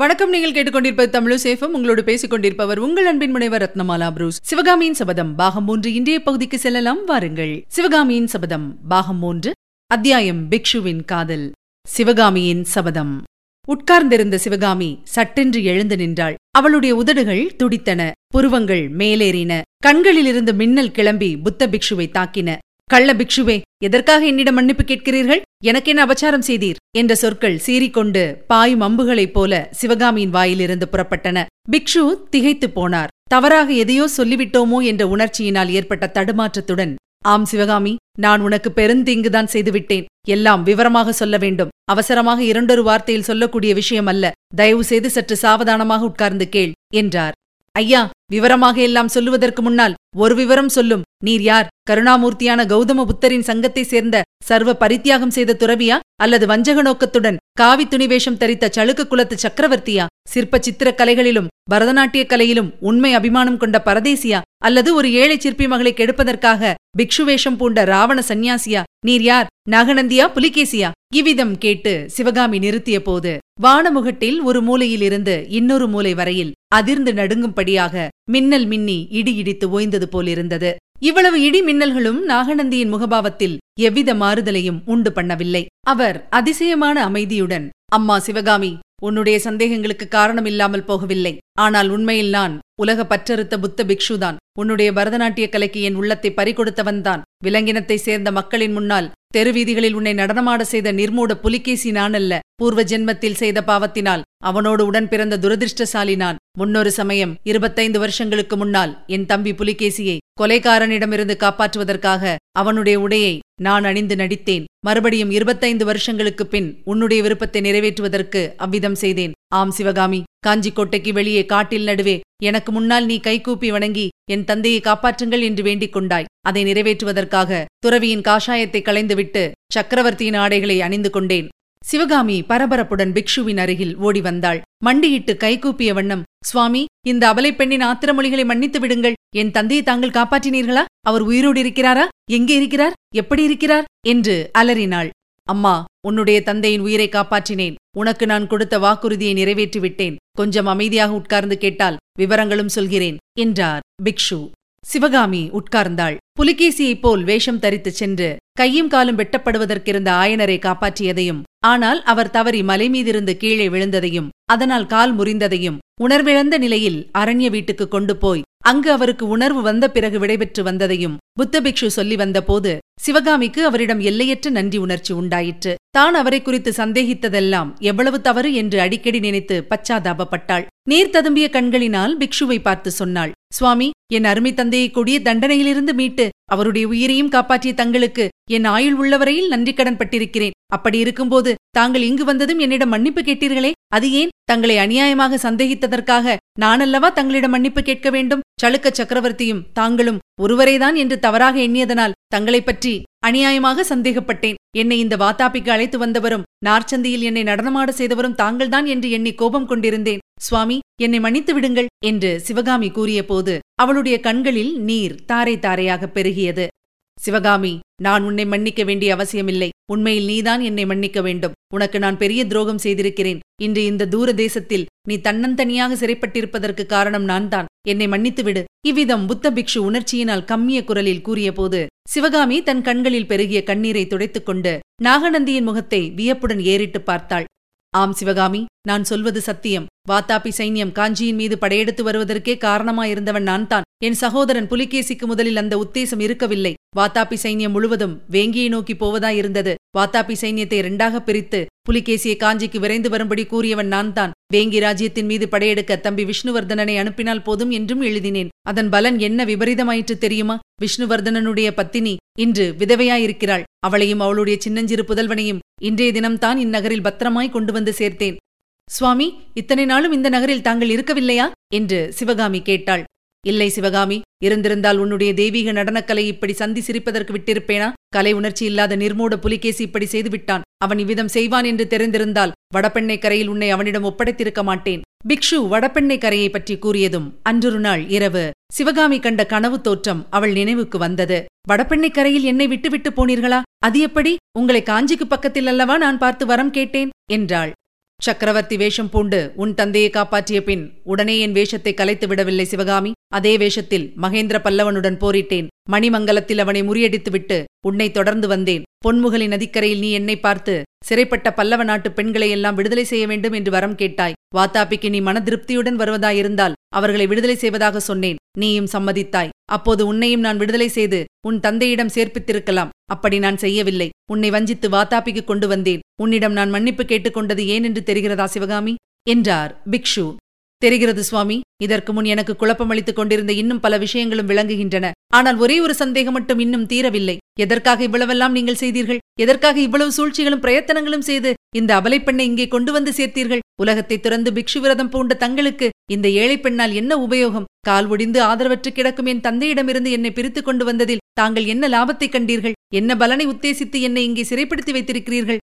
வணக்கம் நீங்கள் கேட்டுக்கொண்டிருப்பது தமிழசேஃபம் உங்களோடு பேசிக் கொண்டிருப்பவர் உங்கள் அன்பின் முனைவர் ரத்னமாலா புரூஸ். சிவகாமியின் சபதம் பாகம் மூன்று இன்றைய பகுதிக்கு செல்லலாம். வாருங்கள். சிவகாமியின் சபதம் பாகம் மூன்று அத்தியாயம் பிக்ஷுவின் காதல். சிவகாமியின் சபதம். உட்கார்ந்திருந்த சிவகாமி சட்டென்று எழுந்து நின்றாள். அவளுடைய உதடுகள் துடித்தன புருவங்கள் மேலேறின. கண்களிலிருந்து மின்னல் கிளம்பி புத்த பிக்ஷுவை தாக்கின. கள்ள பிக்ஷுவே எதற்காக என்னிடம் மன்னிப்பு கேட்கிறீர்கள்? எனக்கென்ன அபச்சாரம் செய்தீர்? என்ற சொற்கள் சீறிக்கொண்டு பாயும் அம்புகளைப் போல சிவகாமியின் வாயிலிருந்து புறப்பட்டன. பிக்ஷு திகைத்துப் போனார். தவறாக எதையோ சொல்லிவிட்டோமோ என்ற உணர்ச்சியினால் ஏற்பட்ட தடுமாற்றத்துடன் ஆம் சிவகாமி நான் உனக்கு பெருந்தீங்குதான் செய்துவிட்டேன். எல்லாம் விவரமாக சொல்ல வேண்டும். அவசரமாக இரண்டொரு வார்த்தையில் சொல்லக்கூடிய விஷயம் அல்ல. தயவு செய்து சற்று சாவதானமாக உட்கார்ந்து கேள் என்றார். ஐயா விவரமாக எல்லாம் சொல்லுவதற்கு முன்னால் ஒரு விவரம் சொல்லும். நீர் யார்? கருணாமூர்த்தியான கௌதம புத்தரின் சங்கத்தை சேர்ந்த சர்வ பரித்தியாகம் செய்த துறவியா? அல்லது வஞ்சக நோக்கத்துடன் காவி துணிவேஷம் தரித்த சளுக்க குலத்து சக்கரவர்த்தியா? சிற்ப சித்திர கலைகளிலும் பரதநாட்டிய கலையிலும் உண்மை அபிமானம் கொண்ட பரதேசியா? அல்லது ஒரு ஏழை சிற்பி மகளை கெடுப்பதற்காக பிக்ஷு வேஷம் பூண்ட ராவண சந்நியாசியா நீர் யார்? நாகநந்தியா? புலிகேசியா? இவ்விதம் கேட்டு சிவகாமி நிறுத்திய போது வானமுகட்டில் ஒரு மூலையிலிருந்து இன்னொரு மூலை வரையில் அதிர்ந்து நடுங்கும்படியாக மின்னல் மின்னி இடி இடித்து ஓய்ந்தது போலிருந்தது. இவ்வளவு இடி மின்னல்களும் நாகநந்தியின் முகபாவத்தில் எவ்வித மாறுதலையும் உண்டு பண்ணவில்லை. அவர் அதிசயமான அமைதியுடன் அம்மா சிவகாமி உன்னுடைய சந்தேகங்களுக்கு காரணம் இல்லாமல் போகவில்லை. ஆனால் உண்மையில் நான் உலக பற்றறுத்த புத்த பிக்ஷுதான். உன்னுடைய பரதநாட்டிய கலைக்கு என் உள்ளத்தை பறிகொடுத்தவன்தான் விலங்கினத்தை சேர்ந்த மக்களின் முன்னால் தெருவீதிகளில் உன்னை நடனமாட செய்த நிர்மூட புலிகேசி நான் அல்ல பூர்வ ஜென்மத்தில் செய்த பாவத்தினால் அவனோடு உடன் பிறந்த துரதிருஷ்டசாலி நான். முன்னொரு சமயம் இருபத்தைந்து வருஷங்களுக்கு முன்னால் என் தம்பி புலிகேசியை கொலைகாரனிடமிருந்து காப்பாற்றுவதற்காக அவனுடைய உடையை நான் அணிந்து நடித்தேன். மறுபடியும் இருபத்தைந்து வருஷங்களுக்குப் பின் உன்னுடைய விருப்பத்தை நிறைவேற்றுவதற்கு அவ்விதம் செய்தேன். ஆம் சிவகாமி. காஞ்சிக்கோட்டைக்கு வெளியே காட்டில் நடுவே எனக்கு முன்னால் நீ கைகூப்பி வணங்கி என் தந்தையை காப்பாற்றுங்கள் என்று வேண்டிக் கொண்டாய். அதை நிறைவேற்றுவதற்காக துறவியின் காஷாயத்தை களைந்துவிட்டு சக்கரவர்த்தியின் ஆடைகளை அணிந்து கொண்டேன். சிவகாமி பரபரப்புடன் பிக்ஷுவின் அருகில் ஓடி வந்தாள் மண்டியிட்டு கைகூப்பிய வண்ணம் சுவாமி இந்த அபலை பெண்ணின் ஆத்திரமொழிகளை மன்னித்து விடுங்கள். என் தந்தையை தாங்கள் காப்பாற்றினீர்களா? அவர் உயிரோடு இருக்கிறாரா? எங்கே இருக்கிறார்? எப்படி இருக்கிறார்? என்று அலறினாள். அம்மா உன்னுடைய தந்தையின் உயிரை காப்பாற்றினேன். உனக்கு நான் கொடுத்த வாக்குறுதியை நிறைவேற்றிவிட்டேன். கொஞ்சம் அமைதியாக உட்கார்ந்து கேட்டால் விவரங்களும் சொல்கிறேன் என்றார் பிக்ஷு. சிவகாமி உட்கார்ந்தாள். புலிகேசியைப் போல் வேஷம் தரித்துச் சென்று கையும் காலும் வெட்டப்படுவதற்கிருந்த ஆயனரை காப்பாற்றியதையும் ஆனால் அவர் தவறி மலை மீதிருந்து கீழே விழுந்ததையும் அதனால் கால் முறிந்ததையும் உணர்விழந்த நிலையில் அரண்ய வீட்டுக்கு கொண்டு போய் அங்கு அவருக்கு உணர்வு வந்த பிறகு விடைபெற்று வந்ததையும் புத்தபிக்ஷு சொல்லி வந்தபோது சிவகாமிக்கு அவரிடம் எல்லையற்ற நன்றி உணர்ச்சி உண்டாயிற்று. தான் அவரை குறித்து சந்தேகித்ததெல்லாம் எவ்வளவு தவறு என்று அடிக்கடி நினைத்து பச்சாதாபப்பட்டாள். நீர் ததும்பிய கண்களினால் பிக்ஷுவை பார்த்து சொன்னாள் சுவாமி என் அருமை தந்தையை கொடிய தண்டனையிலிருந்து மீட்டு அவருடைய உயிரையும் காப்பாற்றிய தங்களுக்கு என் ஆயுள் உள்ளவரையில் நன்றி கடன் பட்டிருக்கிறேன். அப்படி இருக்கும்போது தாங்கள் இங்கு வந்ததும் என்னிடம் மன்னிப்பு கேட்டீர்களே. அது ஏன்? தங்களை அநியாயமாக சந்தேகித்ததற்காக நானல்லவா தங்களிடம் மன்னிப்பு கேட்க வேண்டும்? சளுக்க சக்கரவர்த்தியும் தாங்களும் ஒருவரேதான் என்று தவறாக எண்ணியதனால் தங்களைப் பற்றி அநியாயமாக சந்தேகப்பட்டேன். என்னை இந்த வாத்தாப்பிக்கு அழைத்து வந்தவரும் நார்ச்சந்தியில் என்னை நடனமாட செய்தவரும் தாங்கள்தான் என்று எண்ணி கோபம் கொண்டிருந்தேன். சுவாமி என்னை மன்னித்து விடுங்கள் என்று சிவகாமி கூறியபோது அவளுடைய கண்களில் நீர் தாரை தாரையாக பெருகியது. சிவகாமி நான் உன்னை மன்னிக்க வேண்டிய அவசியமில்லை. உண்மையில் நீதான் என்னை மன்னிக்க வேண்டும். உனக்கு நான் பெரிய துரோகம் செய்திருக்கிறேன். இன்று இந்த தூர தேசத்தில் நீ தன்னந்தனியாக சிறைப்பட்டிருப்பதற்கு காரணம் நான்தான். என்னை மன்னித்துவிடு இவ்விதம் புத்த பிக்ஷு உணர்ச்சியினால் கம்மிய குரலில் கூறியபோது சிவகாமி தன் கண்களில் பெருகிய கண்ணீரை துடைத்துக் கொண்டு நாகநந்தியின் முகத்தை வியப்புடன் ஏறிட்டு பார்த்தாள். ஆம் சிவகாமி நான் சொல்வது சத்தியம். வாத்தாப்பி சைன்யம் காஞ்சியின் மீது படையெடுத்து வருவதற்கே காரணமாயிருந்தவன் நான்தான். என் சகோதரன் புலிகேசிக்கு முதலில் அந்த உத்தேசம் இருக்கவில்லை. வாத்தாப்பி சைன்யம் முழுவதும் வேங்கியை நோக்கி போவதாயிருந்தது. வாத்தாப்பி சைன்யத்தை இரண்டாக பிரித்து புலிகேசியை காஞ்சிக்கு விரைந்து வரும்படி கூறியவன் நான் தான் வேங்கி ராஜ்யத்தின் மீது படையெடுக்க தம்பி விஷ்ணுவர்தனனை அனுப்பினால் போதும் என்றும் எழுதினேன். அதன் பலன் என்ன விபரீதமாயிற்று தெரியுமா? விஷ்ணுவர்தனனுடைய பத்தினி இன்று விதவையாயிருக்கிறாள். அவளையும் அவளுடைய சின்னஞ்சிறு புதல்வனையும் இன்றைய தினம்தான் இந்நகரில் பத்திரமாய் கொண்டு வந்து சேர்த்தேன். சுவாமி இத்தனை நாளும் இந்த நகரில் தாங்கள் இருக்கவில்லையா? என்று சிவகாமி கேட்டாள். இல்லை சிவகாமி இருந்திருந்தால் உன்னுடைய தெய்வீக நடனக்கலை இப்படி சந்தி சிரிப்பதற்கு விட்டிருப்பேனா? கலை உணர்ச்சி இல்லாத நிர்மூட புலிகேசி இப்படி செய்துவிட்டான் அவன் இவ்விதம் செய்வான் என்று தெரிந்திருந்தால் வடபெண்ணை கரையில் உன்னை அவனிடம் ஒப்படைத்திருக்க மாட்டேன். பிக்ஷு வடபெண்ணை கரையை பற்றி கூறியதும் அன்றொரு நாள் இரவு சிவகாமி கண்ட கனவு தோற்றம் அவள் நினைவுக்கு வந்தது. வடபெண்ணை கரையில் என்னை விட்டுவிட்டு போனீர்களா? அது எப்படி? உங்களை காஞ்சிக்கு பக்கத்தில் அல்லவா நான் பார்த்து வரம் கேட்டேன்? என்றாள். சக்கரவர்த்தி வேஷம் பூண்டு உன் தந்தையை காப்பாற்றிய பின் உடனே என் வேஷத்தை கலைத்து விடவில்லை சிவகாமி. அதே வேஷத்தில் மகேந்திர பல்லவனுடன் போரிட்டேன். மணிமங்கலத்தில் அவனை முறியடித்துவிட்டு உன்னை தொடர்ந்து வந்தேன். பொன்முகலின் நதிக்கரையில் நீ என்னை பார்த்து சிறைப்பட்ட பல்லவ நாட்டு பெண்களை எல்லாம் விடுதலை செய்ய வேண்டும் என்று வரம் கேட்டாய். வாத்தாப்பிக்கு நீ மன திருப்தியுடன் வருவதாயிருந்தால் அவர்களை விடுதலை செய்வதாக சொன்னேன். நீயும் சம்மதித்தாய். அப்போது உன்னையும் நான் விடுதலை செய்து உன் தந்தையிடம் சேர்ப்பித்திருக்கலாம். அப்படி நான் செய்யவில்லை. உன்னை வஞ்சித்து வாத்தாப்பிக்கு கொண்டு வந்தேன். உன்னிடம் நான் மன்னிப்பு கேட்டுக்கொண்டது ஏன் என்று தெரிகிறதா சிவகாமி? என்றார் பிக்ஷு. தெரிகிறது சுவாமி. இதற்கு முன் எனக்கு குழப்பமளித்துக் கொண்டிருந்த இன்னும் பல விஷயங்களும் விளங்குகின்றன. ஆனால் ஒரே ஒரு சந்தேகம் மட்டும் இன்னும் தீரவில்லை. எதற்காக இவ்வளவெல்லாம் நீங்கள் செய்தீர்கள்? எதற்காக இவ்வளவு சூழ்ச்சிகளும் பிரயத்தனங்களும் செய்து இந்த அபலைப் பெண்ணை இங்கே கொண்டு வந்து சேர்த்தீர்கள்? உலகத்தை துறந்து பிக்ஷு விரதம் பூண்ட தங்களுக்கு இந்த ஏழை பெண்ணால் என்ன உபயோகம்? கால் ஒடிந்து ஆதரவற்று கிடக்கும் என் தந்தையிடமிருந்து என்னை பிரித்துக் கொண்டு வந்ததில் தாங்கள் என்ன லாபத்தை கண்டீர்கள்? என்ன பலனை உத்தேசித்து என்னை இங்கே சிறைப்படுத்தி வைத்திருக்கிறீர்கள்?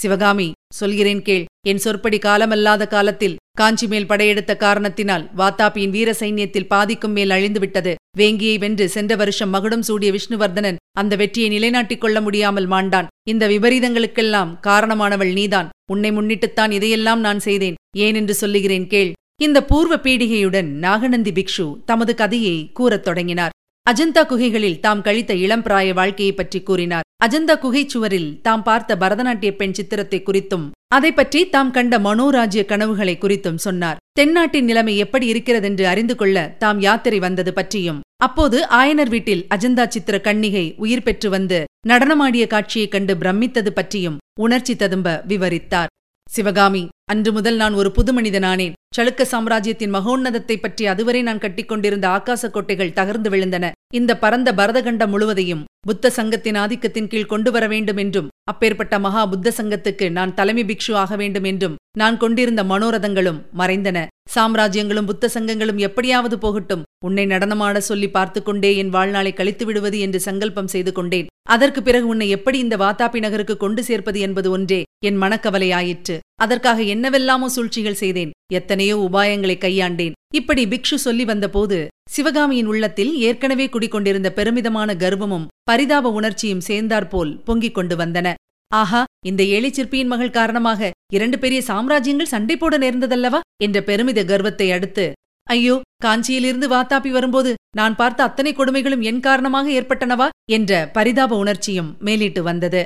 சிவகாமி சொல்கிறேன் கேள் என் சொற்படி காலமல்லாத காலத்தில் காஞ்சி மேல் படையெடுத்த காரணத்தினால் வாத்தாப்பியின் வீர சைன்யத்தில் பாதிக்கும் மேல் அழிந்துவிட்டது. வேங்கியை வென்று சென்ற வருஷம் மகுடம் சூடிய விஷ்ணுவர்தனன் அந்த வெற்றியை நிலைநாட்டிக் கொள்ள முடியாமல் மாண்டான். இந்த விபரீதங்களுக்கெல்லாம் காரணமானவள் நீதான். உன்னை முன்னிட்டுத்தான் இதையெல்லாம் நான் செய்தேன். ஏனென்று சொல்லுகிறேன் கேள். இந்த பூர்வ பீடிகையுடன் நாகநந்தி பிக்ஷு தமது கதையை கூறத் தொடங்கினார். அஜந்தா குகைகளில் தாம் கழித்த இளம் பிராய வாழ்க்கையை பற்றி கூறினார். அஜந்தா குகைச் சுவரில் தாம் பார்த்த பரதநாட்டிய பெண் சித்திரத்தை குறித்தும் அதை பற்றி தாம் கண்ட மனோராஜ்ய கனவுகளை குறித்தும் சொன்னார். தென்னாட்டின் நிலைமை எப்படி இருக்கிறதென்று அறிந்து கொள்ள தாம் யாத்திரை வந்தது பற்றியும் அப்போது ஆயனர் வீட்டில் அஜந்தா சித்திர கண்ணிகை உயிர் பெற்று வந்து நடனமாடிய காட்சியைக் கண்டு பிரமித்தது பற்றியும் உணர்ச்சி ததும்ப விவரித்தார். சிவகாமி அன்று முதல் நான் ஒரு புது மனிதனானேன் சளுக்க சாம்ராஜ்யத்தின் மகோன்னதத்தை பற்றி அதுவரை நான் கட்டிக்கொண்டிருந்த ஆகாச கோட்டைகள் தகர்ந்து விழுந்தன. இந்த பரந்த பரதகண்டம் முழுவதையும் புத்த சங்கத்தின் ஆதிக்கத்தின் கீழ் கொண்டு வர வேண்டும் என்றும் அப்பேற்பட்ட மகா புத்த சங்கத்துக்கு நான் தலைமை பிக்ஷு ஆக வேண்டும் என்றும் நான் கொண்டிருந்த மனோரதங்களும் மறைந்தன. சாம்ராஜ்யங்களும் புத்த சங்கங்களும் எப்படியாவது போகட்டும் உன்னை நடனமாட சொல்லி பார்த்து கொண்டே என் வாழ்நாளை கழித்து விடுவது என்று சங்கல்பம் செய்து கொண்டேன். அதற்கு பிறகு உன்னை எப்படி இந்த வாத்தாப்பி நகருக்கு கொண்டு சேர்ப்பது என்பது ஒன்றே என் மனக்கவலையாயிற்று. அதற்காக என்னவெல்லாமோ சூழ்ச்சிகள் செய்தேன் எத்தனையோ உபாயங்களை கையாண்டேன். இப்படி பிக்ஷு சொல்லி வந்தபோது சிவகாமியின் உள்ளத்தில் ஏற்கனவே குடிக்கொண்டிருந்த பெருமிதமான கர்வமும் பரிதாப உணர்ச்சியும் சேர்ந்தாற்போல் பொங்கிக் கொண்டு வந்தன. ஆஹா இந்த ஏழை சிற்பியின் மகள் காரணமாக இரண்டு பெரிய சாம்ராஜ்யங்கள் சண்டை போட நேர்ந்ததல்லவா? என்ற பெருமித கர்வத்தை அடுத்து ஐயோ காஞ்சியிலிருந்து வாத்தாப்பி வரும்போது நான் பார்த்த அத்தனை கொடுமைகளும் என் காரணமாக ஏற்பட்டனவா? என்ற பரிதாப உணர்ச்சியும் மேலிட்டு வந்தது.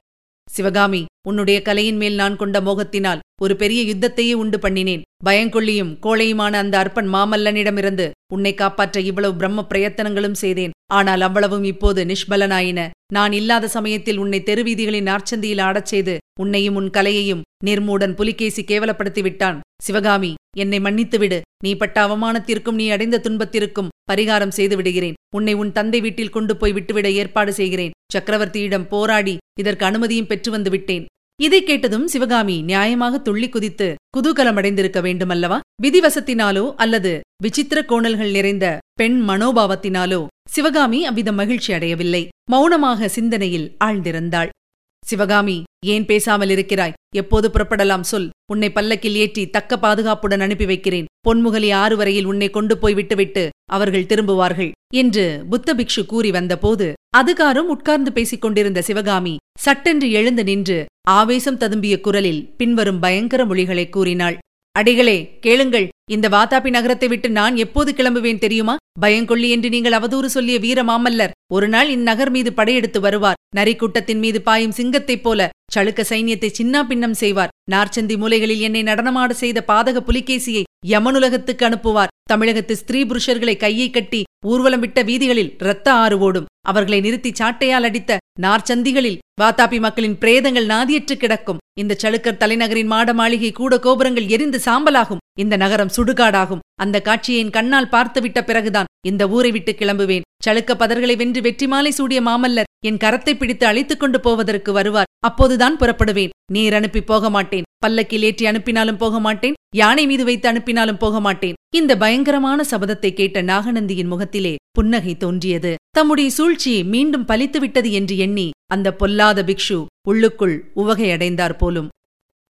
சிவகாமி உன்னுடைய கலையின் மேல் நான் கொண்ட மோகத்தினால் ஒரு பெரிய யுத்தத்தையே உண்டு பண்ணினேன். பயங்கொள்ளியும் கோழையுமான அந்த அற்பன் மாமல்லனிடமிருந்து உன்னை காப்பாற்ற இவ்வளவு பிரம்ம பிரயத்தனங்களும் செய்தேன். ஆனால் அவ்வளவும் இப்போது நிஷ்பலனாயின. நான் இல்லாத சமயத்தில் உன்னை தெருவீதிகளின் நார்ச்சந்தியில் ஆடச் செய்து உன்னையும் உன் கலையையும் நிர்மூடன் புலிகேசி கேவலப்படுத்தி விட்டான் சிவகாமி என்னை மன்னித்துவிடு. நீ பட்ட அவமானத்திற்கும் நீ அடைந்த துன்பத்திற்கும் பரிகாரம் செய்து விடுகிறேன் உன்னை உன் தந்தை வீட்டில் கொண்டு போய் விட்டுவிட ஏற்பாடு செய்கிறேன். சக்கரவர்த்தியிடம் போராடி இதற்கு அனுமதியும் பெற்று வந்து விட்டேன். இதை கேட்டதும் சிவகாமி நியாயமாக துள்ளி குதித்து குதூகலமடைந்திருக்க வேண்டுமல்லவா? விதிவசத்தினாலோ அல்லது விசித்திர கோணல்கள் நிறைந்த பெண் மனோபாவத்தினாலோ சிவகாமி அவ்வித மகிழ்ச்சி அடையவில்லை மௌனமாக சிந்தனையில் ஆழ்ந்திருந்தாள். சிவகாமி ஏன் பேசாமல் இருக்கிறாய்? எப்போது புறப்படலாம் சொல். உன்னை பல்லக்கில் ஏற்றி தக்க பாதுகாப்புடன் அனுப்பி வைக்கிறேன். பொன்முகலி ஆறு வரையில் உன்னை கொண்டு போய் விட்டுவிட்டு அவர்கள் திரும்புவார்கள் என்று புத்த பிக்ஷு கூறி வந்தபோது அதுகாரும் உட்கார்ந்து பேசிக் கொண்டிருந்த சிவகாமி சட்டென்று எழுந்து நின்று ஆவேசம் ததும்பிய குரலில் பின்வரும் பயங்கர மொழிகளை கூறினாள். அடிகளே கேளுங்கள். இந்த வாதாபி நகரத்தை விட்டு நான் எப்போது கிளம்புவேன் தெரியுமா? பயங்கொள்ளி என்று நீங்கள் அவதூறு சொல்லிய வீர மாமல்லர் ஒரு நாள் இந்நகர் மீது படையெடுத்து வருவார். நரிக்கூட்டத்தின் மீது பாயும் சிங்கத்தைப் போல சளுக்க சைன்யத்தை சின்னா பின்னம் செய்வார். நார்ச்சந்தி மூலைகளில் என்னை நடனமாட செய்த பாதக புலிகேசியை யமனுலகத்துக்கு அனுப்புவார். தமிழகத்து ஸ்திரீ புருஷர்களை கையை கட்டி ஊர்வலம் விட்ட வீதிகளில் இரத்த ஆறு ஓடும். அவர்களை நிறுத்தி சாட்டையால் அடித்த நார்ச்சந்திகளில் வாத்தாபி மக்களின் பிரேதங்கள் நாதியற்று கிடக்கும். இந்த சளுக்கர் தலைநகரின் மாட மாளிகை கூட கோபுரங்கள் எரிந்து சாம்பலாகும். இந்த நகரம் சுடுகாடாகும். அந்த காட்சியை என் கண்ணால் பார்த்துவிட்ட பிறகுதான் இந்த ஊரை விட்டு கிளம்புவேன். சளுக்க பதர்களை வென்று வெற்றி மாலை சூடிய மாமல்லர் என் கரத்தை பிடித்து அழைத்துக் கொண்டு போவதற்கு வருவார். அப்போதுதான் புறப்படுவேன். நீர் அனுப்பி போக மாட்டேன். பல்லக்கில் ஏற்றி அனுப்பினாலும் போக மாட்டேன் யானை மீது வைத்து அனுப்பினாலும் போக மாட்டேன். இந்த பயங்கரமான சபதத்தை கேட்ட நாகநந்தியின் முகத்திலே புன்னகை தோன்றியது. தம்முடைய சூழ்ச்சி மீண்டும் பலித்துவிட்டது என்று எண்ணி அந்த பொல்லாத பிக்ஷு உள்ளுக்குள் உவகையடைந்தார் போலும்.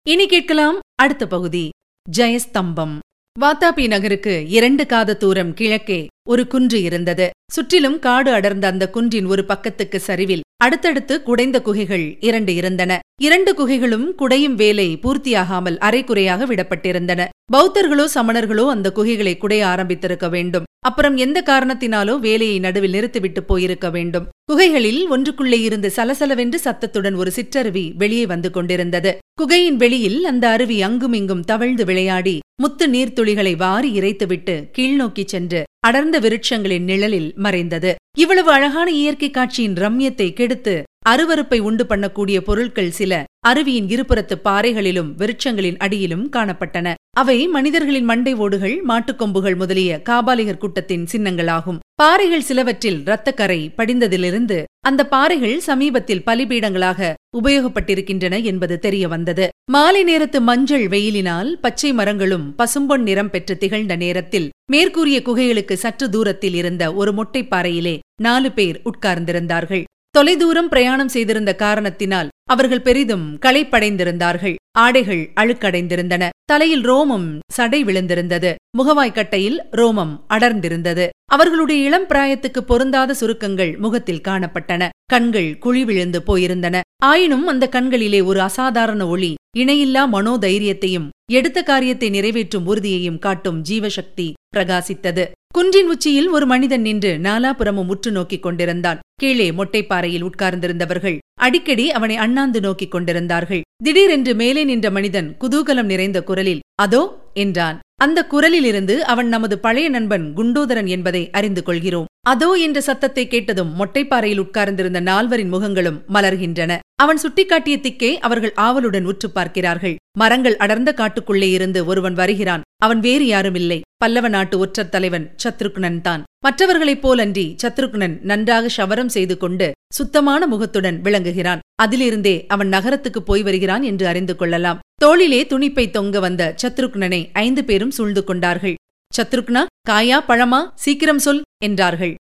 இனி கேட்கலாம் அடுத்த பகுதி ஜெயஸ்தம்பம். வாத்தாபி நகருக்கு இரண்டு காத தூரம் கிழக்கே ஒரு குன்று இருந்தது. சுற்றிலும் காடு அடர்ந்த அந்த குன்றின் ஒரு பக்கத்துக்கு சரிவில் அடுத்தடுத்து குடைந்த குகைகள் இரண்டு இருந்தன. இரண்டு குகைகளும் குடையும் வேலை பூர்த்தியாகாமல் அரைக்குறையாக விடப்பட்டிருந்தன. பௌத்தர்களோ சமணர்களோ அந்த குகைகளை குடைய ஆரம்பித்திருக்க வேண்டும். அப்புறம் எந்த காரணத்தினாலோ வேலையை நடுவில் நிறுத்திவிட்டு போயிருக்க வேண்டும். குகைகளில் ஒன்றுக்குள்ளே இருந்து சலசலவென்று சத்தத்துடன் ஒரு சிற்றருவி வெளியே வந்து கொண்டிருந்தது. குகையின் வெளியில் அந்த அருவி அங்குமிங்கும் தவழ்ந்து விளையாடி முத்து நீர்த்துளிகளை வாரி இறைத்துவிட்டு கீழ்நோக்கிச் சென்று அடர்ந்த விருட்சங்களின் நிழலில் மறைந்தது. இவ்வளவு அழகான இயற்கை காட்சியின் ரம்யத்தை கெடுத்து அருவருப்பை உண்டு பண்ணக்கூடிய பொருட்கள் சில அருவியின் இருபுறத்து பாறைகளிலும் விருட்சங்களின் அடியிலும் காணப்பட்டன. அவை மனிதர்களின் மண்டை ஓடுகள் மாட்டுக்கொம்புகள் முதலிய காபாலிகர் கூட்டத்தின் சின்னங்களாகும். பாறைகள் சிலவற்றில் இரத்தக்கரை படிந்ததிலிருந்து அந்த பாறைகள் சமீபத்தில் பலிபீடங்களாக உபயோகப்பட்டிருக்கின்றன என்பது தெரிய வந்தது மாலை நேரத்து மஞ்சள் வெயிலினால் பச்சை மரங்களும் பசும்பொன் நிறம் பெற்று திகழ்ந்த நேரத்தில் மேற்கூறிய குகைகளுக்கு சற்று தூரத்தில் இருந்த ஒரு மொட்டைப்பாறையிலே நாலு பேர் உட்கார்ந்திருந்தார்கள். தொலைதூரம் பிரயாணம் செய்திருந்த காரணத்தினால் அவர்கள் பெரிதும் களைப்படைந்திருந்தார்கள். ஆடைகள் அழுக்கடைந்திருந்தன. தலையில் ரோமம் சடை விழுந்திருந்தது. முகவாய்க்கட்டையில் ரோமம் அடர்ந்திருந்தது. அவர்களுடைய இளம் பிராயத்துக்கு பொருந்தாத சுருக்கங்கள் முகத்தில் காணப்பட்டன. கண்கள் குழி விழுந்து போயிருந்தன. ஆயினும் அந்த கண்களிலே ஒரு அசாதாரண ஒளி இணையில்லா மனோதைரியத்தையும் எடுத்த காரியத்தை நிறைவேற்றும் உறுதியையும் காட்டும் ஜீவசக்தி பிரகாசித்தது. குன்றின் உச்சியில் ஒரு மனிதன் நின்று நாலாபுறமும் உற்று நோக்கிக் கொண்டிருந்தான். கீழே மொட்டைப்பாறையில் உட்கார்ந்திருந்தவர்கள் அடிக்கடி அவனை அண்ணாந்து நோக்கிக் கொண்டிருந்தார்கள். திடீரென்று மேலே நின்ற மனிதன் குதூகலம் நிறைந்த குரலில் அதோ என்றான். அந்த குரலிலிருந்து அவன் நமது பழைய நண்பன் குண்டோதரன் என்பதை அறிந்து கொள்கிறோம். அதோ என்ற சத்தத்தை கேட்டதும் மொட்டைப்பாறையில் உட்கார்ந்திருந்த நால்வரின் முகங்களும் மலர்கின்றன. அவன் சுட்டிக்காட்டிய திக்கே அவர்கள் ஆவலுடன் உற்று பார்க்கிறார்கள். மரங்கள் அடர்ந்த காட்டுக்குள்ளே இருந்து ஒருவன் வருகிறான். அவன் வேறு யாருமில்லை. பல்லவ நாட்டு ஒற்றர் தலைவன் சத்ருக்னன் தான். மற்றவர்களைப் போலன்றி சத்ருக்னன் நன்றாக ஷவரம் செய்து கொண்டு சுத்தமான முகத்துடன் விளங்குகிறான். அதிலிருந்தே அவன் நகரத்துக்கு போய் வருகிறான் என்று அறிந்து கொள்ளலாம். தோளிலே துணிப்பை தொங்க வந்த சத்ருக்னனை ஐந்து பேரும் சூழ்ந்து கொண்டார்கள். சத்ருக்னா காயா பழமா? சீக்கிரம் சொல் என்றார்கள்.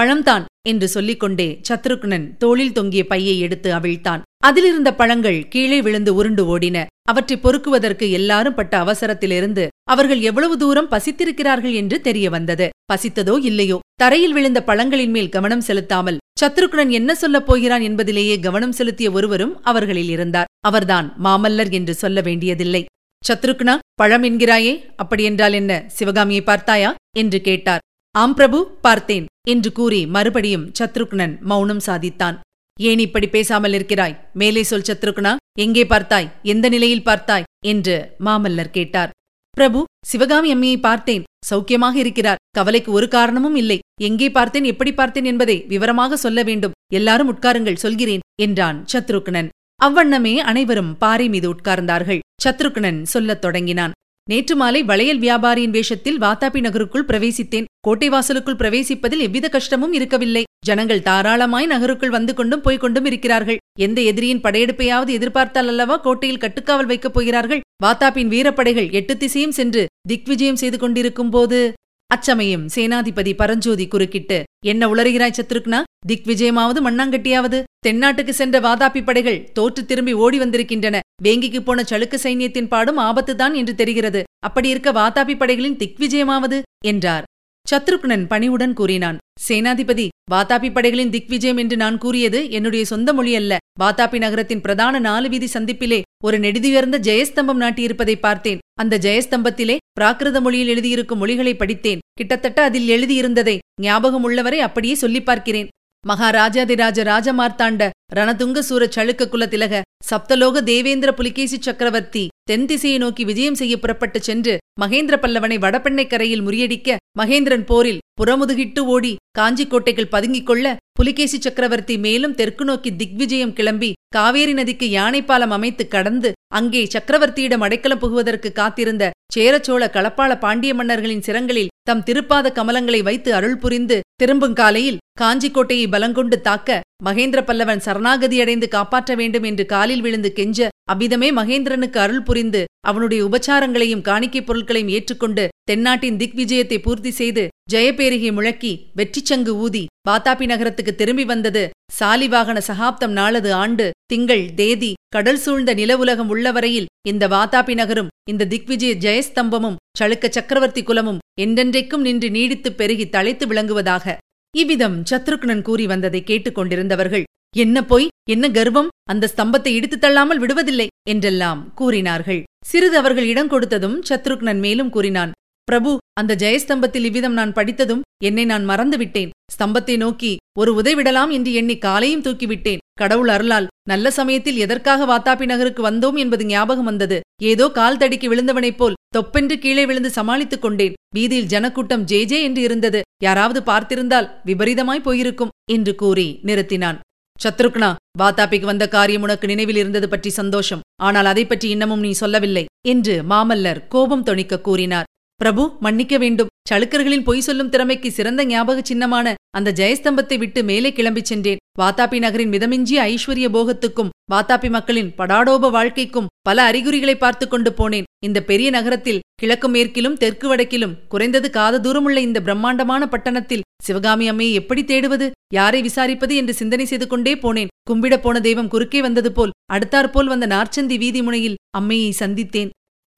பழம்தான் என்று சொல்லிக்கொண்டே சத்ருக்னன் தோளில் தொங்கிய பையை எடுத்து அவிழ்த்தான். அதிலிருந்த பழங்கள் கீழே விழுந்து உருண்டு ஓடின. அவற்றை பொறுக்குவதற்கு எல்லாரும் பட்ட அவசரத்திலிருந்து அவர்கள் எவ்வளவு தூரம் பசித்திருக்கிறார்கள் என்று தெரிய வந்தது. பசித்ததோ இல்லையோ? தரையில் விழுந்த பழங்களின் மேல் கவனம் செலுத்தாமல் சத்ருக்னன் என்ன சொல்லப் போகிறான் என்பதிலேயே கவனம் செலுத்திய ஒருவரும் அவர்களில் இருந்தார். அவர்தான் மாமல்லர் என்று சொல்ல வேண்டியதில்லை. சத்ருக்னா பழம் என்கிறாயே அப்படியென்றால் என்ன? சிவகாமியை பார்த்தாயா? என்று கேட்டார். ஆம் பிரபு பார்த்தேன் என்று கூறி மறுபடியும் சத்ருக்னன் மௌனம் சாதித்தான். ஏன் இப்படி பேசாமல் இருக்கிறாய்? மேலே சொல் சத்ருக்னா எங்கே பார்த்தாய்? எந்த நிலையில் பார்த்தாய்? என்று மாமல்லர் கேட்டார். பிரபு சிவகாமி அம்மையை பார்த்தேன் சௌக்கியமாக இருக்கிறார் கவலைக்கு ஒரு காரணமும் இல்லை. எங்கே பார்த்தேன் எப்படி பார்த்தேன் என்பதை விவரமாக சொல்ல வேண்டும். எல்லாரும் உட்காருங்கள் சொல்கிறேன் என்றான் சத்ருக்னன். அவ்வண்ணமே அனைவரும் பாறை மீது உட்கார்ந்தார்கள். சத்ருக்னன் சொல்லத் தொடங்கினான். நேற்று மாலை வளையல் வியாபாரியின் வேஷத்தில் வாத்தாபி நகருக்குள் பிரவேசித்தேன். கோட்டை வாசலுக்குள் பிரவேசிப்பதில் எவ்வித கஷ்டமும் இருக்கவில்லை. ஜனங்கள் தாராளமாய் நகருக்குள் வந்து கொண்டும் போய்க் கொண்டும் இருக்கிறார்கள். எந்த எதிரியின் படையெடுப்பையாவது எதிர்பார்த்தால் அல்லவா கோட்டையில் கட்டுக்காவல் வைக்கப் போகிறார்கள்? வாத்தாப்பின் வீரப்படைகள் எட்டு திசையும் சென்று திக்விஜயம் செய்து கொண்டிருக்கும் போது அச்சமயம் சேனாதிபதி பரஞ்சோதி குறுக்கிட்டு என்ன உளறுகிறாய் சத்ருக்னா? திக் விஜயமாவது மண்ணாங்கட்டியாவது. தென்னாட்டுக்கு சென்ற வாதாபி படைகள் தோற்று திரும்பி ஓடி வந்திருக்கின்றன. வேங்கிக்கு போன சளுக்க சைன்யத்தின் பாடும் ஆபத்துதான் என்று தெரிகிறது. அப்படி இருக்க படைகளின் திக் விஜயமாவது என்றார். சத்ருக்னன் பணிவுடன் கூறினான் சேனாதிபதி வாதாபி படைகளின் திக்விஜயம் என்று நான் கூறியது என்னுடைய சொந்த மொழி அல்ல. வாதாபி நகரத்தின் பிரதான நாலு வீதி சந்திப்பிலே ஒரு நெடுதியர்ந்த ஜெயஸ்தம்பம் நாட்டியிருப்பதை பார்த்தேன். அந்த ஜெயஸ்தம்பத்திலே பிராகிருத மொழியில் எழுதியிருக்கும் மொழிகளை படித்தேன். கிட்டத்தட்ட அதில் எழுதியிருந்ததை ஞாபகம் உள்ளவரை அப்படியே சொல்லிப் பார்க்கிறேன். மகாராஜாதிராஜ ராஜமார்த்தாண்ட ரணதுங்க சூர சளுக்க குலத்திலக சப்தலோக தேவேந்திர புலிகேசி சக்கரவர்த்தி தென் திசையை நோக்கி விஜயம் செய்ய புறப்பட்டு சென்று மகேந்திர பல்லவனை வடபெண்ணை கரையில் முறியடிக்க மகேந்திரன் போரில் புறமுதுகிட்டு ஓடி காஞ்சி கோட்டைகள் பதுங்கிக் கொள்ள புலிகேசி சக்கரவர்த்தி மேலும் தெற்கு நோக்கி திக்விஜயம் கிளம்பி காவேரி நதிக்கு யானைப்பாலம் அமைத்து கடந்து அங்கே சக்கரவர்த்தியிடம் அடைக்கலம் புகுவதற்கு காத்திருந்த சேரச்சோழ களப்பாள பாண்டிய மன்னர்களின் சிரங்களில் தம் திருப்பாத கமலங்களை வைத்து அருள் புரிந்து திரும்பும் காலையில் காஞ்சிக்கோட்டையை பலங்கொண்டு தாக்க மகேந்திர பல்லவன் சரணாகதியடைந்து காப்பாற்ற வேண்டும் என்று காலில் விழுந்து கெஞ்ச அவ்விதமே மகேந்திரனுக்கு அருள் புரிந்து அவனுடைய உபச்சாரங்களையும் காணிக்கைப் பொருட்களையும் ஏற்றுக்கொண்டு தென்னாட்டின் திக் விஜயத்தை பூர்த்தி செய்து ஜெயபேரிகை முழக்கி வெற்றிச்சங்கு ஊதி வாத்தாபி நகரத்துக்கு திரும்பி வந்தது சாலிவாகன சகாப்தம் நாளது ஆண்டு திங்கள் தேதி கடல் சூழ்ந்த நிலவுலகம் உள்ளவரையில் இந்த வாத்தாபி நகரும் இந்த திக்விஜய ஜெயஸ்தம்பமும் சளுக்க சக்கரவர்த்தி குலமும் என்றென்றைக்கும் நின்று நீடித்துப் பெருகி தழைத்து விளங்குவதாக இவ்விதம் சத்ருக்னன் கூறி வந்ததை கேட்டுக் கொண்டிருந்தவர்கள் என்ன பொய்? என்ன கர்வம்? அந்த ஸ்தம்பத்தை இடித்து தள்ளாமல் விடுவதில்லை! என்றெல்லாம் கூறினார்கள். சிறிது அவர்கள் இடம் கொடுத்ததும் சத்ருக்னன் மேலும் கூறினான் பிரபு அந்த ஜெயஸ்தம்பத்தில் இவ்விதம் நான் படித்ததும் என்னை நான் மறந்துவிட்டேன். ஸ்தம்பத்தை நோக்கி ஒரு உதைவிடலாம் என்று எண்ணி காலையும் தூக்கிவிட்டேன். கடவுள் அருளால் நல்ல சமயத்தில் எதற்காக வாத்தாபி நகருக்கு வந்தோம் என்பது ஞாபகம் வந்தது. ஏதோ கால் தடிக்கு விழுந்தவனைப் போல் தொப்பென்று கீழே விழுந்து சமாளித்துக் கொண்டேன். வீதியில் ஜனக்கூட்டம் ஜே ஜே என்று இருந்தது. யாராவது பார்த்திருந்தால் விபரீதமாய் போயிருக்கும் என்று கூறி நிறுத்தினான். சத்ருக்னா வாத்தாப்பிக்கு வந்த காரியம் உனக்கு நினைவில் இருந்தது பற்றி சந்தோஷம். ஆனால் அதை பற்றி இன்னமும் நீ சொல்லவில்லை என்று மாமல்லர் கோபம் தொணிக்க கூறினார். பிரபு மன்னிக்க வேண்டும். சளுக்கர்களின் பொய் சொல்லும் திறமைக்கு சிறந்த ஞாபக சின்னமான அந்த ஜெயஸ்தம்பத்தை விட்டு மேலே கிளம்பிச் சென்றேன். வாத்தாபி நகரின் மிதமிஞ்சிய ஐஸ்வர்ய போகத்துக்கும் வாத்தாபி மக்களின் படாடோப வாழ்க்கைக்கும் பல அறிகுறிகளை பார்த்து கொண்டு போனேன். இந்த பெரிய நகரத்தில் கிழக்கு மேற்கிலும் தெற்கு வடக்கிலும் குறைந்தது காத தூரமுள்ள இந்த பிரம்மாண்டமான பட்டணத்தில் சிவகாமி அம்மையை எப்படி தேடுவது யாரை விசாரிப்பது என்று சிந்தனை செய்து கொண்டே போனேன். கும்பிட போன தெய்வம் குறுக்கே வந்தது போல் அடுத்தாற்போல் வந்த நார்ச்சந்தி வீதி முனையில் அம்மையை சந்தித்தேன்.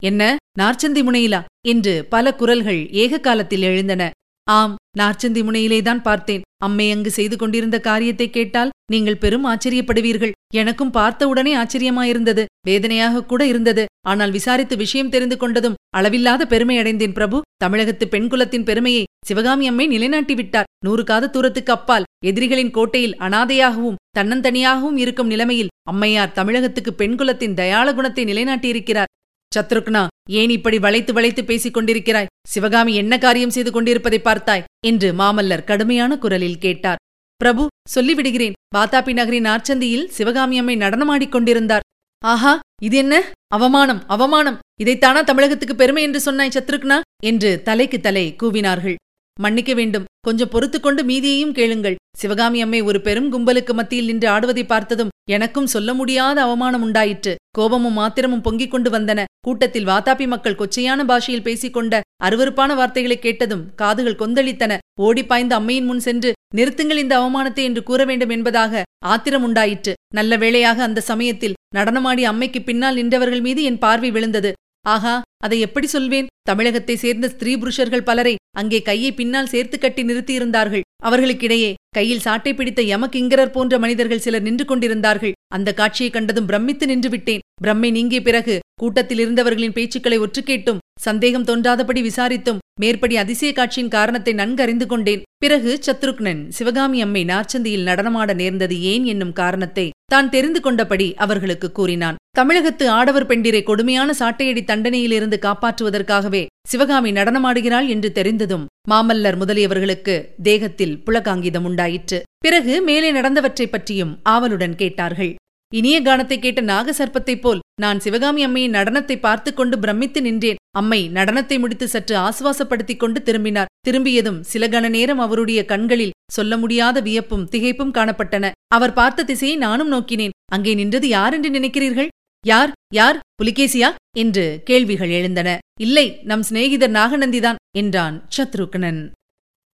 என்ன நார்ச்சந்தி முனையிலா? என்று பல குரல்கள் ஏக காலத்தில் எழுந்தன. ஆம் நார்ச்சந்தி முனையிலேதான் பார்த்தேன். அம்மை அங்கு செய்து கொண்டிருந்த காரியத்தை கேட்டால் நீங்கள் பெரும் ஆச்சரியப்படுவீர்கள். எனக்கும் பார்த்தவுடனே ஆச்சரியமாயிருந்தது. வேதனையாக கூட இருந்தது. ஆனால் விசாரித்து விஷயம் தெரிந்து கொண்டதும் அளவில்லாத பெருமை அடைந்தேன் பிரபு. தமிழகத்து பெண்குலத்தின் பெருமையை சிவகாமி அம்மை நிலைநாட்டி விட்டார். நூறு காத தூரத்துக்கு அப்பால் எதிரிகளின் கோட்டையில் அனாதையாகவும் தன்னந்தனியாகவும் இருக்கும் நிலைமையில் அம்மையார் தமிழகத்துக்கு பெண்குலத்தின் தயாள குணத்தை நிலைநாட்டியிருக்கிறார். சத்ருக்னா ஏன் இப்படி வளைத்து வளைத்து பேசிக் கொண்டிருக்கிறாய்? சிவகாமி என்ன காரியம் செய்து கொண்டிருப்பதை பார்த்தாய்? என்று மாமல்லர் கடுமையான குரலில் கேட்டார். பிரபு சொல்லிவிடுகிறேன். பாத்தாபி நகரின் ஆர்ச்சந்தியில் சிவகாமி அம்மை நடனமாடிக் கொண்டிருந்தார். ஆஹா இது என்ன? அவமானம் அவமானம். இதைத்தானா தமிழகத்துக்கு பெருமை என்று சொன்னாய் சத்ருக்னா? என்று தலைக்கு தலை கூவினார்கள். மன்னிக்க வேண்டும். கொஞ்சம் பொறுத்துக்கொண்டு மீதியையும் கேளுங்கள். சிவகாமி அம்மை ஒரு பெரும் கும்பலுக்கு மத்தியில் நின்று ஆடுவதை பார்த்ததும் எனக்கும் சொல்ல முடியாத அவமானம் உண்டாயிற்று. கோபமும் மாத்திரமும் பொங்கிக் கொண்டு வந்தன. கூட்டத்தில் வாதாபி மக்கள் கொச்சையான பாஷையில் பேசிக்கொண்ட அருவறுப்பான வார்த்தைகளை கேட்டதும் காதுகள் கொந்தளித்தன. ஓடிப்பாய்ந்து அம்மையின் முன் சென்று நிறுத்துங்கள் இந்த அவமானத்தை என்று கூற வேண்டும் என்பதாக ஆத்திரம் உண்டாயிற்று. நல்ல வேளையாக அந்த சமயத்தில் நடனமாடி அம்மைக்கு பின்னால் நின்றவர்கள் மீது என் பார்வை விழுந்தது. ஆஹா அதை எப்படி சொல்வேன்? தமிழகத்தை சேர்ந்த ஸ்திரீ புருஷர்கள் பலரை அங்கே கையை பின்னால் சேர்த்து கட்டி நிறுத்தியிருந்தார்கள். அவர்களுக்கிடையே கையில் சாட்டை பிடித்த யமகிங்கரர் போன்ற மனிதர்கள் சிலர் நின்று கொண்டிருந்தார்கள். அந்த காட்சியை கண்டதும் பிரமித்து நின்றுவிட்டேன் பிரம்மை நீங்கிய பிறகு கூட்டத்தில் இருந்தவர்களின் பேச்சுக்களை ஒற்றுக்கேட்டும் சந்தேகம் தோன்றாதபடி விசாரித்தும் மேற்படி அதிசய காட்சியின் காரணத்தை நன்கறிந்து கொண்டேன். பிறகு சத்ருக்னன் சிவகாமி அம்மை நார்ச்சந்தியில் நடனமாட நேர்ந்தது ஏன் என்னும் காரணத்தை தான் தெரிந்து கொண்டபடி அவர்களுக்கு கூறினான். தமிழகத்து ஆடவர் பெண்டிரை கொடுமையான சாட்டையடி தண்டனையிலிருந்து காப்பாற்றுவதற்காகவே சிவகாமி நடனமாடுகிறாள் என்று தெரிந்ததும் மாமல்லர் முதலியவர்களுக்கு தேகத்தில் புலகாங்கிதம் உண்டாயிற்று. பிறகு மேலே நடந்தவற்றைப் பற்றியும் ஆவலுடன் கேட்டார்கள். இனிய கானத்தை கேட்ட நாகசர்ப்பத்தைப் போல் நான் சிவகாமி அம்மையின் நடனத்தை பார்த்து கொண்டு பிரமித்து நின்றேன். அம்மை நடனத்தை முடித்து சற்று ஆசுவாசப்படுத்திக் கொண்டு திரும்பினார். திரும்பியதும் சில கண நேரம் அவருடைய கண்களில் சொல்ல முடியாத வியப்பும் திகைப்பும் காணப்பட்டன. அவர் பார்த்த திசையை நானும் நோக்கினேன். அங்கே நின்றது யார் என்று நினைக்கிறீர்கள்? யார்? யார்? புலிகேசியா? என்று கேள்விகள் எழுந்தன. இல்லை நம் சிநேகிதர் நாகநந்திதான் என்றான் சத்ருக்னன்.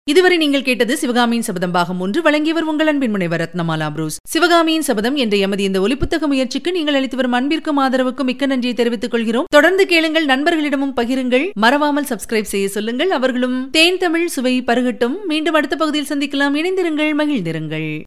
இதுவரை நீங்கள் கேட்டது சிவகாமியின் சபதம் பாகம் ஒன்று. வழங்கியவர் உங்கள் அன்பின் முனைவர் ரத்னமாலா புரூஸ். சிவகாமியின் சபதம் என்ற எமது இந்த ஒலிப்புத்தக முயற்சிக்கு நீங்கள் அளித்து வரும் அன்பிற்கும் ஆதரவுக்கும் மிக்க நன்றியை தெரிவித்துக் கொள்கிறோம். தொடர்ந்து கேளுங்கள் நண்பர்களிடமும் பகிருங்கள். மறவாமல் சப்ஸ்கிரைப் செய்ய சொல்லுங்கள். அவர்களும் தேன் தமிழ் சுவை பருகட்டும். மீண்டும் அடுத்த பகுதியில் சந்திக்கலாம். இணைந்திருங்கள் மகிழ்ந்திருங்கள்.